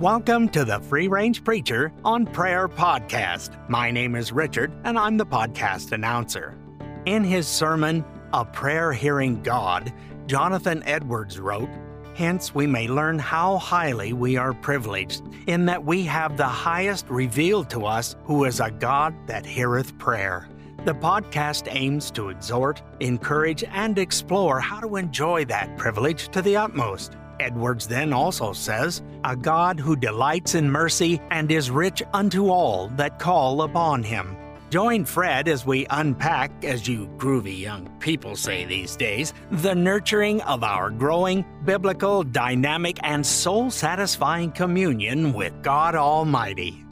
Welcome to the Free Range Preacher on Prayer podcast. My name is Richard, and I'm the podcast announcer. In his sermon, A Prayer Hearing God, Jonathan Edwards wrote, Hence, we may learn how highly we are privileged, in that we have the highest revealed to us, who is a God that heareth prayer. The podcast aims to exhort, encourage, and explore how to enjoy that privilege to the utmost. Edwards then also says, A God who delights in mercy and is rich unto all that call upon him. Join Fred as we unpack, as you groovy young people say these days, the nurturing of our growing, biblical, dynamic, and soul satisfying communion with God Almighty.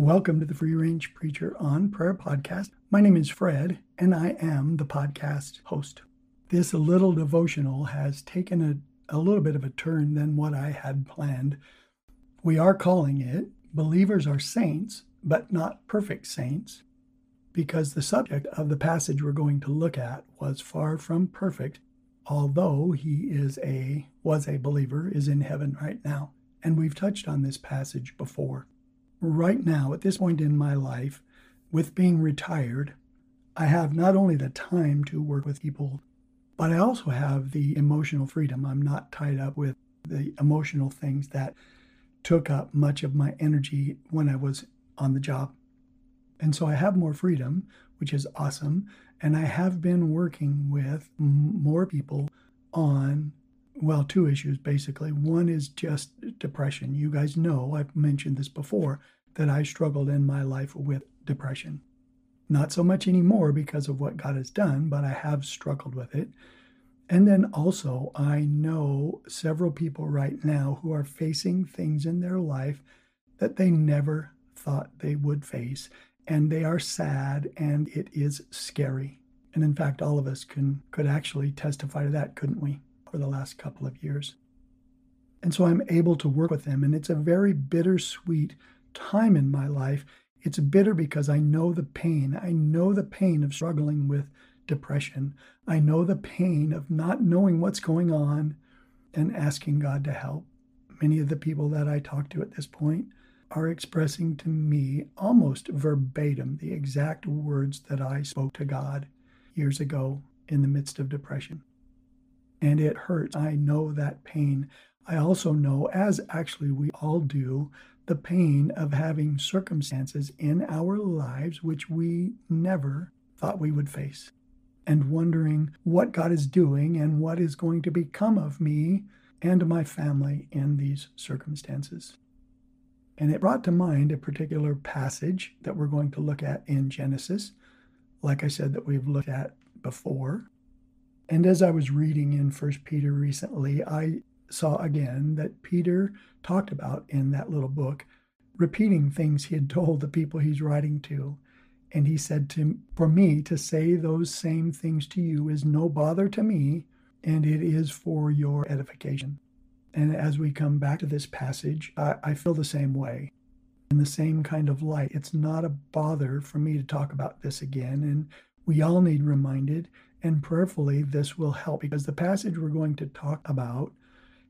Welcome to the Free Range Preacher on Prayer podcast. My name is Fred, and I am the podcast host. This little devotional has taken a, a little bit of a turn than what I had planned. We are calling it Believers Are Saints, but Not Perfect Saints, because the subject of the passage we're going to look at was far from perfect, although he is a was a believer, is in heaven right now. And we've touched on this passage before right now, at this point in my life, with being retired, I have not only the time to work with people, but I also have the emotional freedom. I'm not tied up with the emotional things that took up much of my energy when I was on the job. And so I have more freedom, which is awesome. And I have been working with more people on well, two issues basically. One is just depression. You guys know, I've mentioned this before, that I struggled in my life with depression. Not so much anymore because of what God has done, but I have struggled with it. And then also, I know several people right now who are facing things in their life that they never thought they would face. And they are sad and it is scary. And in fact, all of us can could actually testify to that, couldn't we? For the last couple of years. And so I'm able to work with them. And it's a very bittersweet time in my life. It's bitter because I know the pain. I know the pain of struggling with depression. I know the pain of not knowing what's going on and asking God to help. Many of the people that I talk to at this point are expressing to me almost verbatim the exact words that I spoke to God years ago in the midst of depression and it hurts. I know that pain. I also know, as actually we all do, the pain of having circumstances in our lives which we never thought we would face, and wondering what God is doing and what is going to become of me and my family in these circumstances. And it brought to mind a particular passage that we're going to look at in Genesis, like I said, that we've looked at before. And as I was reading in First Peter recently, I saw again that Peter talked about in that little book, repeating things he had told the people he's writing to. And he said to for me to say those same things to you is no bother to me, and it is for your edification. And as we come back to this passage, I, I feel the same way in the same kind of light. It's not a bother for me to talk about this again. And we all need reminded and prayerfully, this will help because the passage we're going to talk about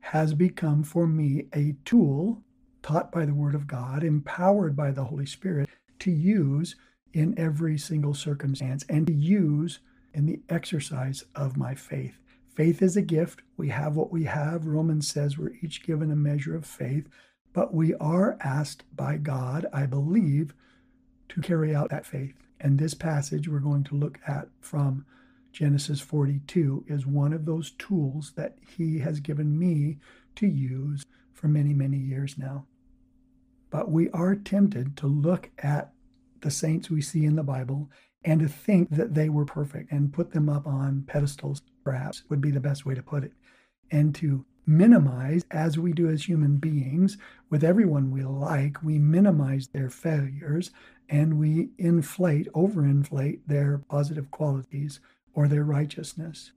has become for me a tool taught by the Word of God, empowered by the Holy Spirit to use in every single circumstance and to use in the exercise of my faith. Faith is a gift. We have what we have. Romans says we're each given a measure of faith, but we are asked by God, I believe, to carry out that faith. And this passage we're going to look at from Genesis 42 is one of those tools that He has given me to use for many, many years now. But we are tempted to look at the saints we see in the Bible and to think that they were perfect and put them up on pedestals, perhaps would be the best way to put it, and to minimize, as we do as human beings, with everyone we like, we minimize their failures and we inflate, overinflate their positive qualities or their righteousness.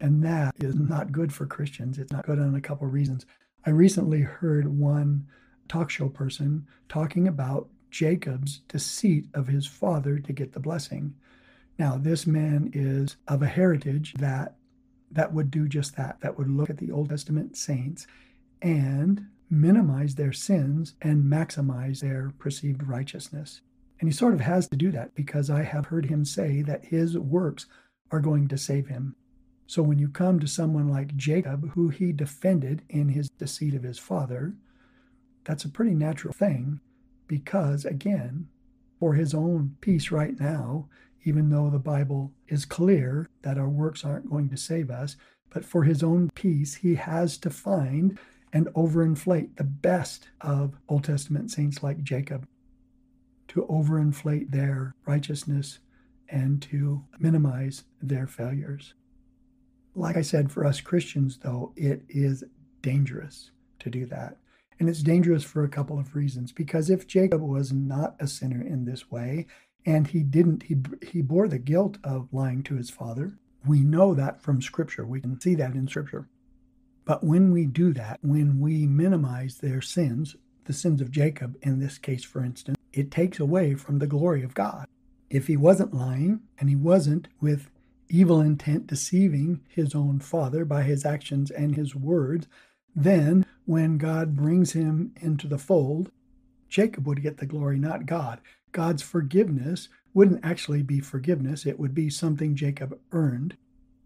And that is not good for Christians. It's not good on a couple of reasons. I recently heard one talk show person talking about Jacob's deceit of his father to get the blessing. Now, this man is of a heritage that that would do just that, that would look at the Old Testament saints and minimize their sins and maximize their perceived righteousness. And he sort of has to do that because I have heard him say that his works are going to save him. So when you come to someone like Jacob, who he defended in his deceit of his father, that's a pretty natural thing because, again, for his own peace right now, even though the Bible is clear that our works aren't going to save us, but for his own peace, he has to find and overinflate the best of Old Testament saints like Jacob to overinflate their righteousness and to minimize their failures. Like I said, for us Christians, though, it is dangerous to do that. And it's dangerous for a couple of reasons. Because if Jacob was not a sinner in this way, and he didn't, he, he bore the guilt of lying to his father, we know that from Scripture. We can see that in Scripture. But when we do that, when we minimize their sins, the sins of Jacob in this case, for instance, it takes away from the glory of God. If he wasn't lying and he wasn't with evil intent deceiving his own father by his actions and his words, then when God brings him into the fold, Jacob would get the glory, not God. God's forgiveness wouldn't actually be forgiveness, it would be something Jacob earned.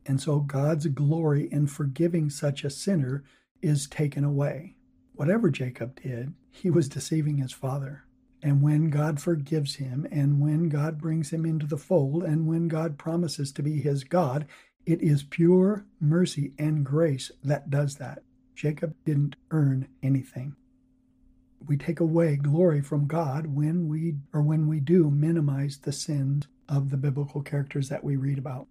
And so God's glory in forgiving such a sinner is taken away. Whatever Jacob did, he was deceiving his father. And when God forgives him, and when God brings him into the fold, and when God promises to be his God, it is pure mercy and grace that does that. Jacob didn't earn anything. We take away glory from God when we or when we do minimize the sins of the biblical characters that we read about.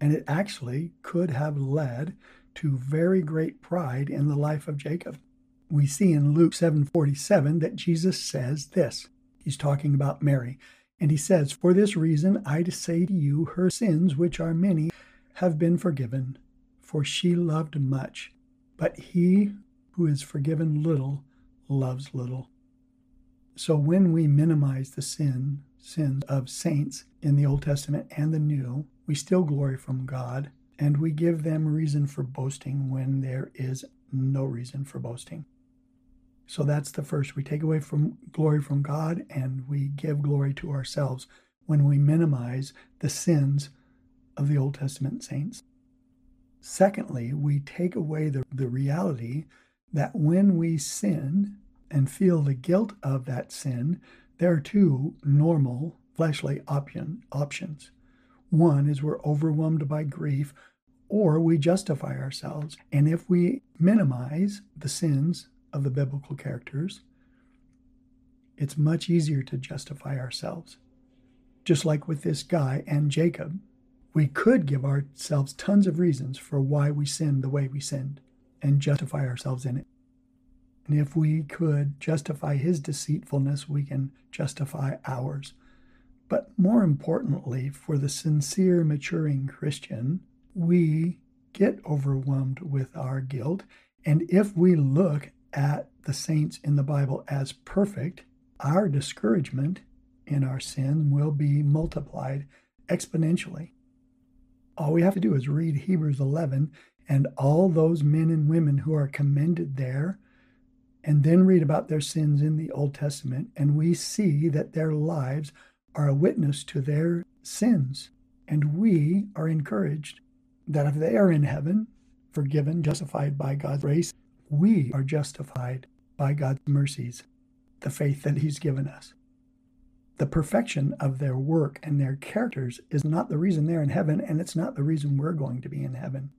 And it actually could have led to very great pride in the life of Jacob we see in Luke 7:47 that Jesus says this. He's talking about Mary, and he says, "For this reason I say to you, her sins, which are many, have been forgiven, for she loved much, but he who is forgiven little loves little." So when we minimize the sin sins of saints in the Old Testament and the New, we still glory from God, and we give them reason for boasting when there is no reason for boasting. So that's the first. We take away from glory from God and we give glory to ourselves when we minimize the sins of the Old Testament saints. Secondly, we take away the, the reality that when we sin and feel the guilt of that sin, there are two normal fleshly option, options. One is we're overwhelmed by grief, or we justify ourselves. And if we minimize the sins of the biblical characters, it's much easier to justify ourselves. Just like with this guy and Jacob, we could give ourselves tons of reasons for why we sinned the way we sinned and justify ourselves in it. And if we could justify his deceitfulness, we can justify ours. But more importantly, for the sincere, maturing Christian, we get overwhelmed with our guilt. And if we look at the saints in the Bible as perfect, our discouragement in our sin will be multiplied exponentially. All we have to do is read Hebrews 11 and all those men and women who are commended there, and then read about their sins in the Old Testament, and we see that their lives are a witness to their sins. And we are encouraged that if they are in heaven, forgiven, justified by God's grace, we are justified by God's mercies, the faith that He's given us. The perfection of their work and their characters is not the reason they're in heaven, and it's not the reason we're going to be in heaven.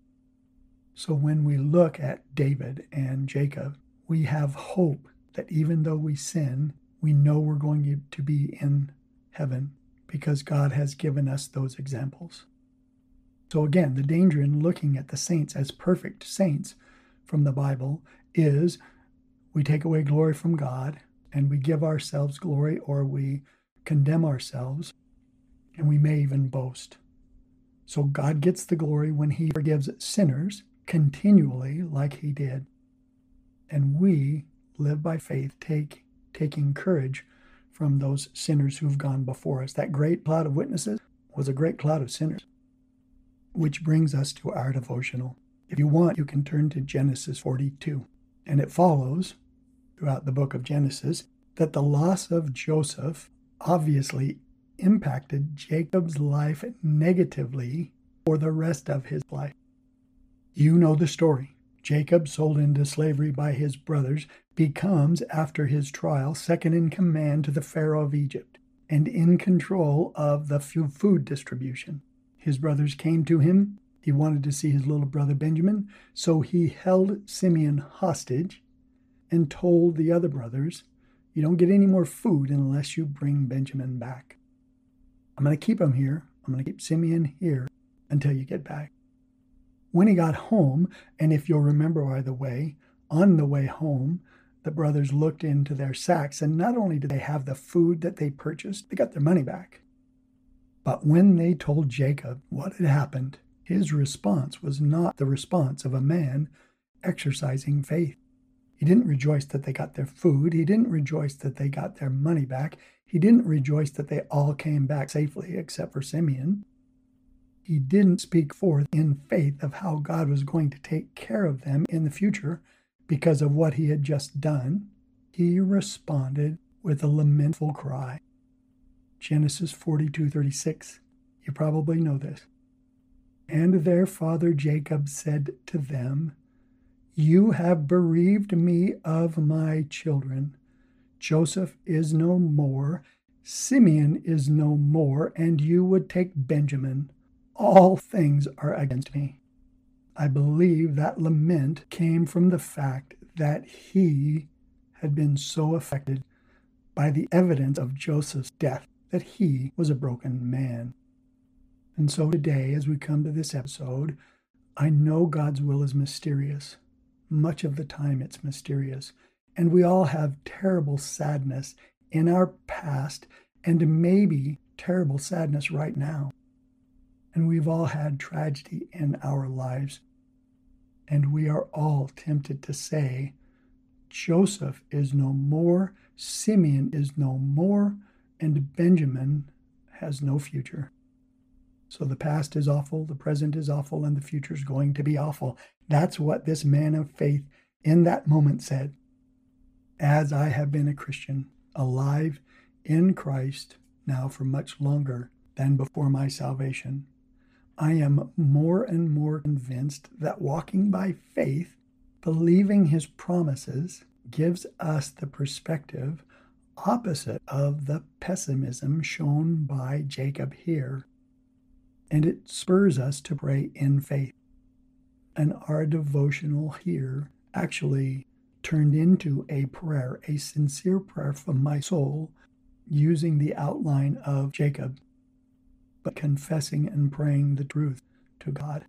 So when we look at David and Jacob, we have hope that even though we sin, we know we're going to be in heaven because God has given us those examples. So, again, the danger in looking at the saints as perfect saints from the Bible is we take away glory from God and we give ourselves glory or we condemn ourselves and we may even boast. So God gets the glory when he forgives sinners continually like he did. And we live by faith, take taking courage from those sinners who've gone before us. That great cloud of witnesses was a great cloud of sinners. Which brings us to our devotional. If you want, you can turn to Genesis 42. And it follows throughout the book of Genesis that the loss of Joseph obviously impacted Jacob's life negatively for the rest of his life. You know the story. Jacob, sold into slavery by his brothers, becomes, after his trial, second in command to the Pharaoh of Egypt and in control of the food distribution. His brothers came to him. He wanted to see his little brother Benjamin, so he held Simeon hostage and told the other brothers, You don't get any more food unless you bring Benjamin back. I'm going to keep him here. I'm going to keep Simeon here until you get back. When he got home, and if you'll remember by the way, on the way home, the brothers looked into their sacks, and not only did they have the food that they purchased, they got their money back. But when they told Jacob what had happened, his response was not the response of a man exercising faith. He didn't rejoice that they got their food. He didn't rejoice that they got their money back. He didn't rejoice that they all came back safely, except for Simeon. He didn't speak forth in faith of how God was going to take care of them in the future because of what he had just done. He responded with a lamentful cry. Genesis 42:36. You probably know this. And their father Jacob said to them, You have bereaved me of my children. Joseph is no more, Simeon is no more, and you would take Benjamin. All things are against me. I believe that lament came from the fact that he had been so affected by the evidence of Joseph's death that he was a broken man. And so today, as we come to this episode, I know God's will is mysterious. Much of the time, it's mysterious. And we all have terrible sadness in our past and maybe terrible sadness right now. And we've all had tragedy in our lives. And we are all tempted to say, Joseph is no more, Simeon is no more, and Benjamin has no future. So the past is awful, the present is awful, and the future is going to be awful. That's what this man of faith in that moment said. As I have been a Christian, alive in Christ now for much longer than before my salvation, I am more and more convinced that walking by faith, believing his promises, gives us the perspective opposite of the pessimism shown by Jacob here. And it spurs us to pray in faith. And our devotional here actually turned into a prayer, a sincere prayer from my soul, using the outline of Jacob but confessing and praying the truth to God.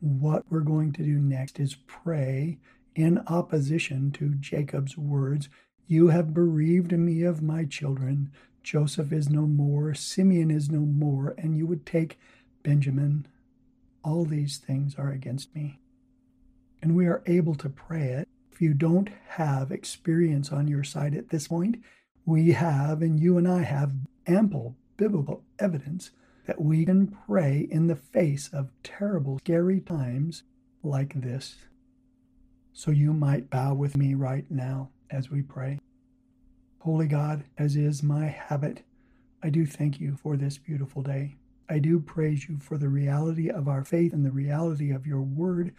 What we're going to do next is pray in opposition to Jacob's words You have bereaved me of my children. Joseph is no more, Simeon is no more, and you would take Benjamin. All these things are against me. And we are able to pray it. If you don't have experience on your side at this point, we have, and you and I have ample biblical evidence that we can pray in the face of terrible, scary times like this. So you might bow with me right now as we pray. Holy God, as is my habit, I do thank you for this beautiful day. I do praise you for the reality of our faith and the reality of your word.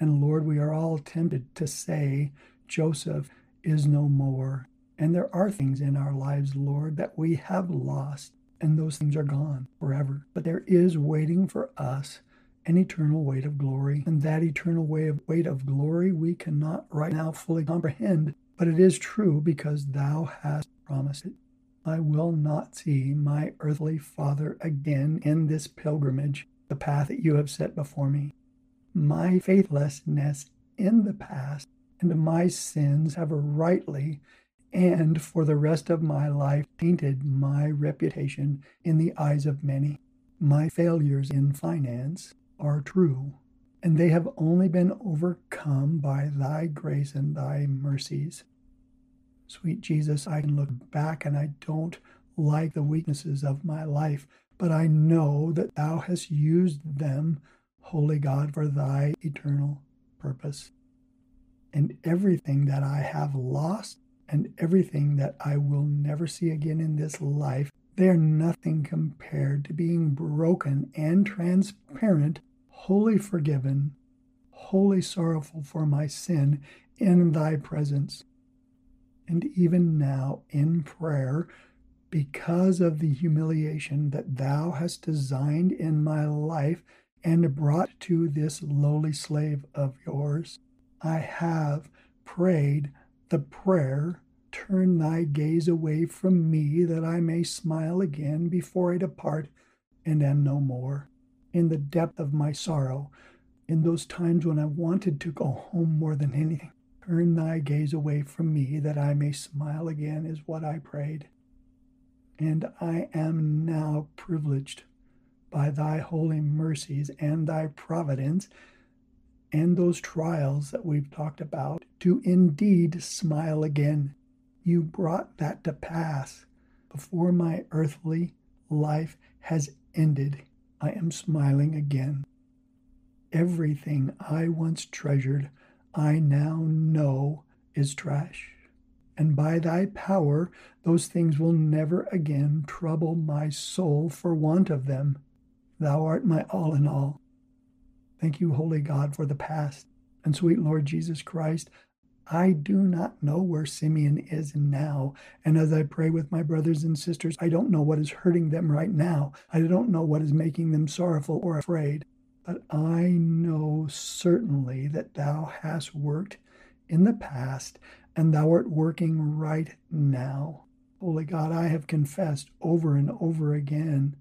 And Lord, we are all tempted to say, Joseph is no more. And there are things in our lives, Lord, that we have lost and those things are gone forever. But there is waiting for us an eternal weight of glory. And that eternal weight of, glory we cannot right now fully comprehend, but it is true because thou hast promised it. I will not see my earthly father again in this pilgrimage, the path that you have set before me. My faithlessness in the past and my sins have rightly and for the rest of my life tainted my reputation in the eyes of many. My failures in finance are true, and they have only been overcome by thy grace and thy mercies. Sweet Jesus, I can look back and I don't like the weaknesses of my life, but I know that thou hast used them, Holy God, for thy eternal purpose. And everything that I have lost and everything that I will never see again in this life, they are nothing compared to being broken and transparent, wholly forgiven, wholly sorrowful for my sin in thy presence. And even now in prayer, because of the humiliation that thou hast designed in my life and brought to this lowly slave of yours, I have prayed the prayer Turn thy gaze away from me that I may smile again before I depart and am no more. In the depth of my sorrow, in those times when I wanted to go home more than anything, turn thy gaze away from me that I may smile again, is what I prayed. And I am now privileged by thy holy mercies and thy providence and those trials that we've talked about to indeed smile again. You brought that to pass before my earthly life has ended. I am smiling again. Everything I once treasured, I now know is trash. And by thy power, those things will never again trouble my soul for want of them. Thou art my all in all. Thank you, Holy God, for the past. And sweet Lord Jesus Christ, I do not know where Simeon is now. And as I pray with my brothers and sisters, I don't know what is hurting them right now. I don't know what is making them sorrowful or afraid. But I know certainly that thou hast worked in the past and thou art working right now. Holy God, I have confessed over and over again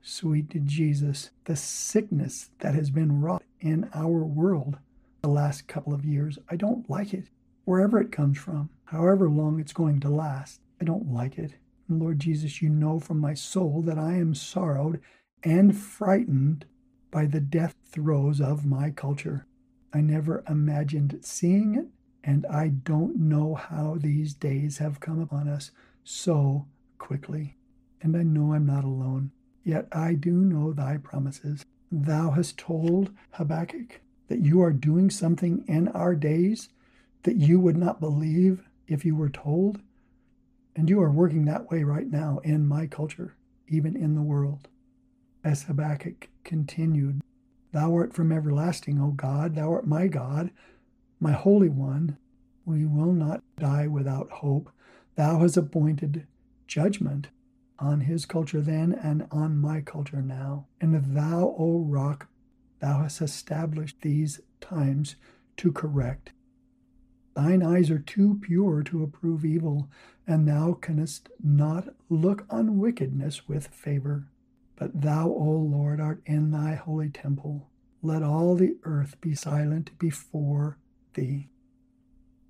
sweet Jesus, the sickness that has been wrought in our world the last couple of years. I don't like it. Wherever it comes from, however long it's going to last, I don't like it. And Lord Jesus, you know from my soul that I am sorrowed and frightened by the death throes of my culture. I never imagined seeing it, and I don't know how these days have come upon us so quickly. And I know I'm not alone. Yet I do know thy promises. Thou hast told Habakkuk that you are doing something in our days that you would not believe if you were told. And you are working that way right now in my culture, even in the world. As Habakkuk continued, Thou art from everlasting, O God, Thou art my God, my Holy One. We will not die without hope. Thou hast appointed judgment on his culture then and on my culture now. And thou, O rock, thou hast established these times to correct. Thine eyes are too pure to approve evil, and thou canst not look on wickedness with favor. But thou, O Lord, art in thy holy temple. Let all the earth be silent before thee.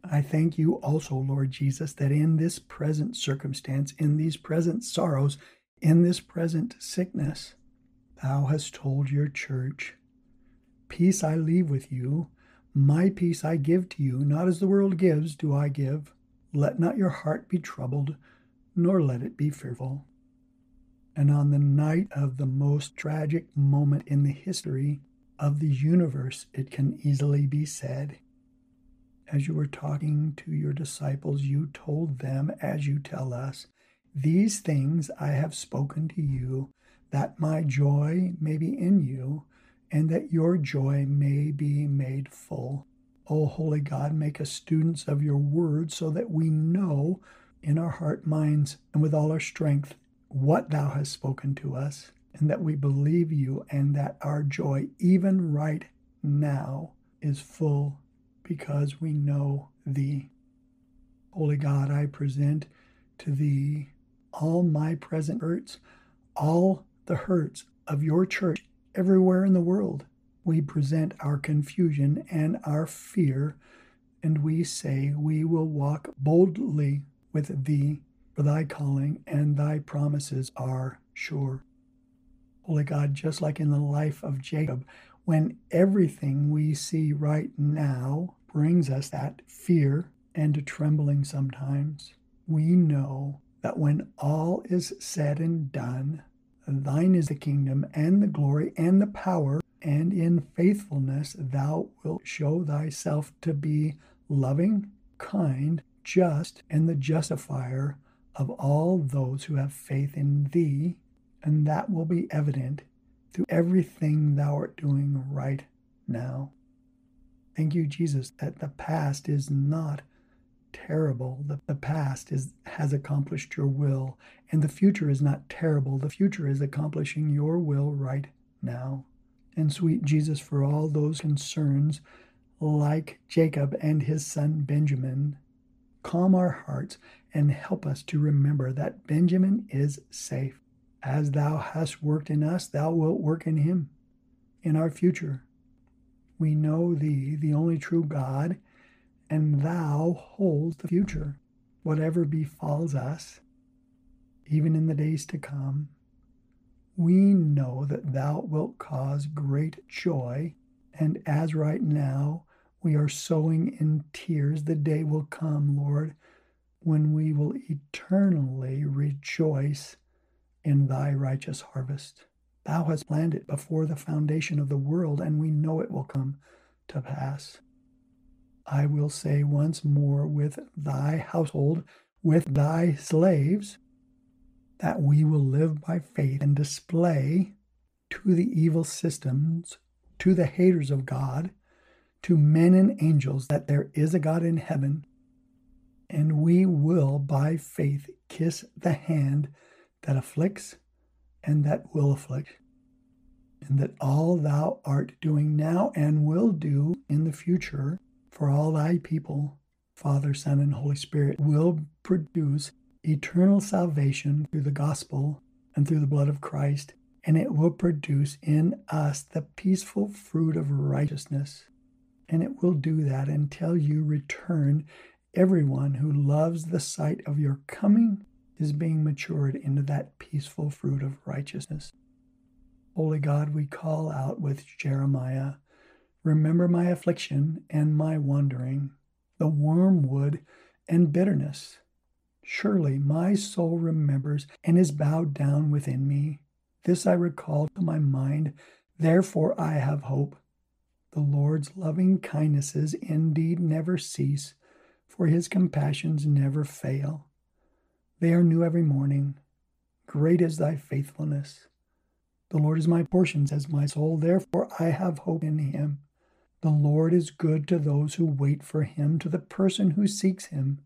I thank you also, Lord Jesus, that in this present circumstance, in these present sorrows, in this present sickness, thou hast told your church, Peace I leave with you, my peace I give to you, not as the world gives, do I give. Let not your heart be troubled, nor let it be fearful. And on the night of the most tragic moment in the history of the universe, it can easily be said, as you were talking to your disciples, you told them, as you tell us, These things I have spoken to you, that my joy may be in you, and that your joy may be made full. O Holy God, make us students of your word so that we know in our heart, minds, and with all our strength what thou hast spoken to us, and that we believe you, and that our joy, even right now, is full because we know thee. Holy God, I present to thee all my present hurts, all the hurts of your church everywhere in the world. We present our confusion and our fear, and we say we will walk boldly with thee, for thy calling and thy promises are sure. Holy God, just like in the life of Jacob, when everything we see right now brings us that fear and trembling sometimes. we know that when all is said and done, thine is the kingdom and the glory and the power, and in faithfulness thou wilt show thyself to be loving, kind, just, and the justifier of all those who have faith in thee, and that will be evident through everything thou art doing right now. Thank you, Jesus, that the past is not terrible. The, the past is has accomplished your will, and the future is not terrible. The future is accomplishing your will right now. And sweet Jesus, for all those concerns, like Jacob and his son Benjamin, calm our hearts and help us to remember that Benjamin is safe. As thou hast worked in us, thou wilt work in him, in our future. We know thee, the only true God, and thou holds the future. Whatever befalls us, even in the days to come, we know that thou wilt cause great joy. And as right now we are sowing in tears, the day will come, Lord, when we will eternally rejoice in thy righteous harvest. Thou hast planned it before the foundation of the world, and we know it will come to pass. I will say once more with thy household, with thy slaves, that we will live by faith and display to the evil systems, to the haters of God, to men and angels that there is a God in heaven, and we will by faith kiss the hand that afflicts and that will afflict, and that all thou art doing now and will do in the future for all thy people, Father, Son, and Holy Spirit, will produce eternal salvation through the gospel and through the blood of Christ, and it will produce in us the peaceful fruit of righteousness. And it will do that until you return. Everyone who loves the sight of your coming is being matured into that peaceful fruit of righteousness. Holy God, we call out with Jeremiah Remember my affliction and my wandering, the wormwood and bitterness. Surely my soul remembers and is bowed down within me. This I recall to my mind, therefore I have hope. The Lord's loving kindnesses indeed never cease, for his compassions never fail. They are new every morning. Great is thy faithfulness. The Lord is my portion, says my soul, therefore I have hope in him. The Lord is good to those who wait for him, to the person who seeks him.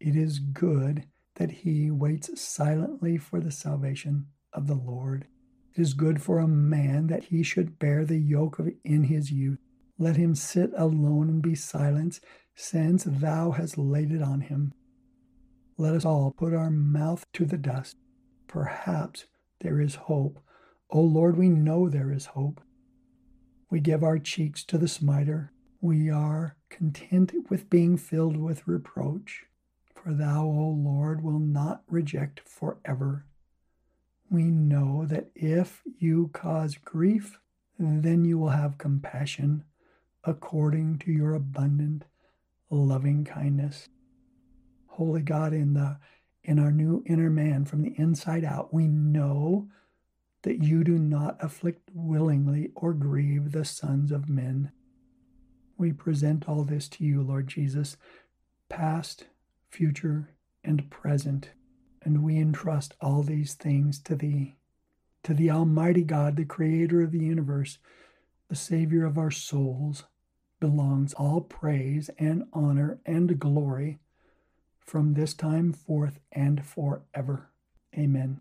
It is good that he waits silently for the salvation of the Lord. It is good for a man that he should bear the yoke of in his youth. Let him sit alone and be silent, since thou hast laid it on him. Let us all put our mouth to the dust. Perhaps there is hope. O Lord, we know there is hope. We give our cheeks to the smiter. We are content with being filled with reproach. For thou, O Lord, will not reject forever. We know that if you cause grief, then you will have compassion according to your abundant loving kindness. Holy God, in the in our new inner man from the inside out, we know that you do not afflict willingly or grieve the sons of men. We present all this to you, Lord Jesus, past, future, and present, and we entrust all these things to Thee, to the Almighty God, the Creator of the universe, the Savior of our souls, belongs all praise and honor and glory from this time forth and forever. Amen.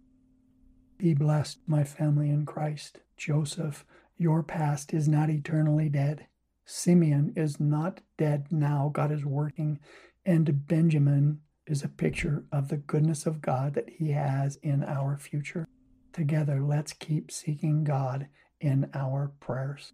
Be blessed, my family in Christ. Joseph, your past is not eternally dead. Simeon is not dead now. God is working. And Benjamin is a picture of the goodness of God that he has in our future. Together, let's keep seeking God in our prayers.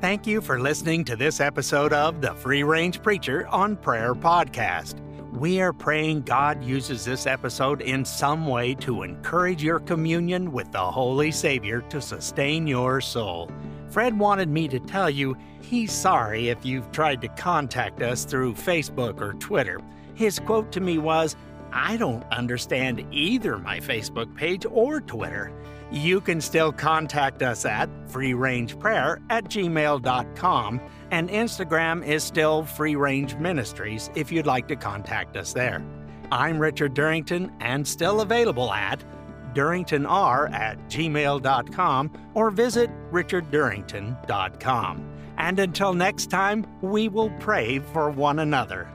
Thank you for listening to this episode of the Free Range Preacher on Prayer podcast. We are praying God uses this episode in some way to encourage your communion with the Holy Savior to sustain your soul. Fred wanted me to tell you he's sorry if you've tried to contact us through Facebook or Twitter. His quote to me was, I don't understand either my Facebook page or Twitter. You can still contact us at freerangeprayer at gmail.com, and Instagram is still Free Range Ministries if you'd like to contact us there. I'm Richard Durrington and still available at durringtonr at gmail.com or visit richarddurrington.com. And until next time, we will pray for one another.